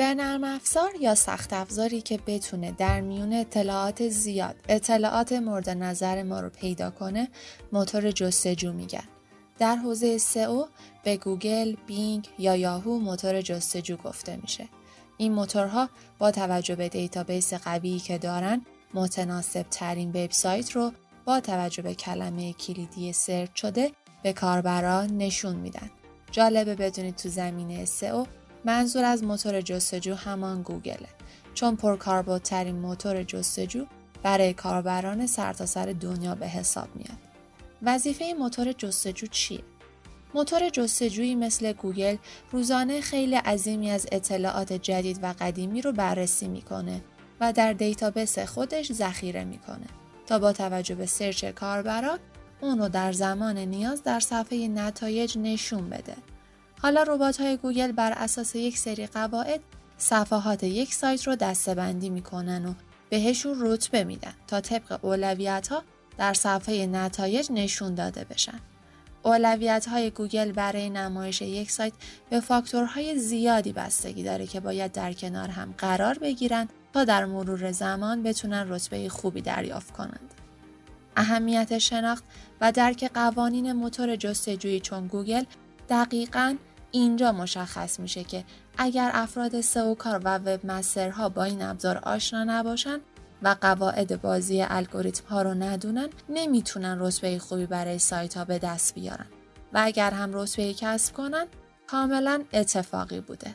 به نرم افزار یا سخت افزاری که بتونه در میون اطلاعات زیاد اطلاعات مورد نظر ما رو پیدا کنه موتور جستجو میگن. در حوزه سئو به گوگل، بینگ یا یاهو موتور جستجو گفته میشه. این موتورها با توجه به database قوی که دارن متناسب ترین وبسایت رو با توجه به کلمه کلیدی search شده به کاربران نشون میدن. جالبه بدونید تو زمینه سئو منظور از موتور جستجو همان گوگله چون پرکاربردترین موتور جستجو برای کاربران سرتاسر سر دنیا به حساب میاد. وظیفه موتور جستجو چیه؟ موتور جستجویی مثل گوگل روزانه خیل عظیمی از اطلاعات جدید و قدیمی رو بررسی می‌کنه و در database خودش ذخیره می‌کنه تا با توجه به search کاربران اون رو در زمان نیاز در صفحه نتایج نشون بده. حالا ربات های گوگل بر اساس یک سری قواعد صفحات یک سایت رو دسته‌بندی می‌کنن و بهشون رتبه میدن تا طبق اولویت ها در صفحه نتایج نشون داده بشن. اولویت های گوگل برای نمایش یک سایت به فاکتورهای زیادی بستگی داره که باید در کنار هم قرار بگیرن تا در مرور زمان بتونن رتبه خوبی دریافت کنند. اهمیت شناخت و درک قوانین موتور جستجویی چون گوگل دقیقا اینجا مشخص میشه که اگر افراد سئوکار و وب مسترها با این ابزار آشنا نباشن و قواعد بازی الگوریتم ها رو ندونن نمی‌تونن رتبه خوبی برای سایت ها به دست بیارن و اگر هم رتبه کسب کنن کاملا اتفاقی بوده.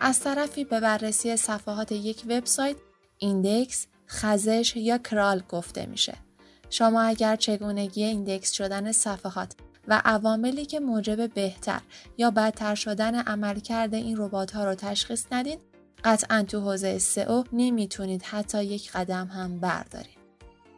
از طرفی به بررسی صفحات یک وبسایت index، خزش یا crawl گفته میشه. شما اگر چگونگی index شدن صفحات و عواملی که موجب بهتر یا بدتر شدن عملکرد این ربات ها رو تشخیص ندید قطعا تو حوزه سئو نمی‌تونید حتی یک قدم هم بردارید.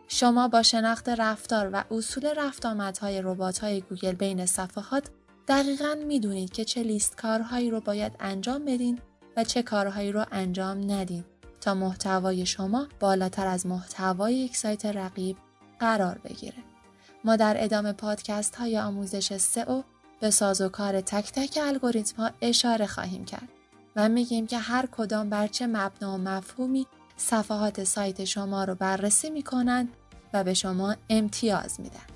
شما با شناخت رفتار و اصول رفت آمدهای ربات های گوگل بین صفحات دقیقا می‌دونید که چه لیست کارهایی رو باید انجام بدین و چه کارهایی رو انجام ندین تا محتوای شما بالاتر از محتوای یک سایت رقیب قرار بگیره. ما در ادامه پادکست های آموزش سئو به سازوکار تک تک الگوریتم ها اشاره خواهیم کرد و میگیم که هر کدام بر چه مبنا و مفهومی صفحات سایت شما رو بررسی می‌کنند و به شما امتیاز میدن.